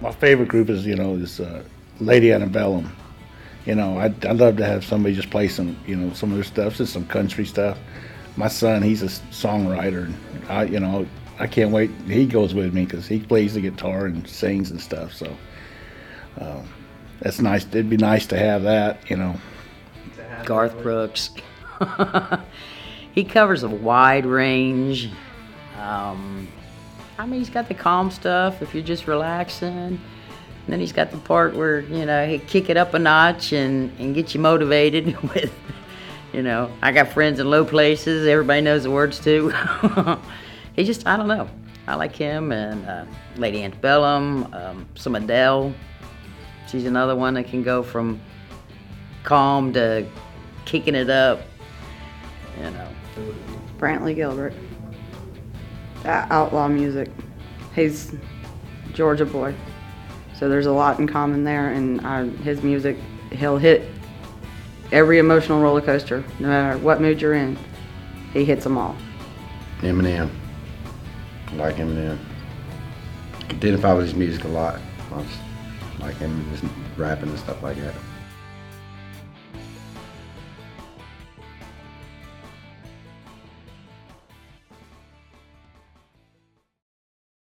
my favorite group is you know is uh, Lady Antebellum. You know, I'd, I'd love to have somebody just play some you know some of their stuff, just some country stuff. My son, he's a songwriter. And I you know I can't wait. He goes with me because he plays the guitar and sings and stuff. So um, that's nice. It'd be nice to have that. You know. Garth Brooks. he covers a wide range. Um, I mean, he's got the calm stuff if you're just relaxing. And then he's got the part where, you know, he kick it up a notch and, and get you motivated with, you know, I got friends in low places. Everybody knows the words too. he just, I don't know. I like him and uh, Lady Antebellum, um, some Adele. She's another one that can go from calm to kicking it up, you know. Brantley Gilbert. Outlaw music. He's Georgia boy, so there's a lot in common there. And uh, his music, he'll hit every emotional roller coaster, no matter what mood you're in. He hits them all. Eminem. I like Eminem. Identify with his music a lot. I like him, his rapping and stuff like that.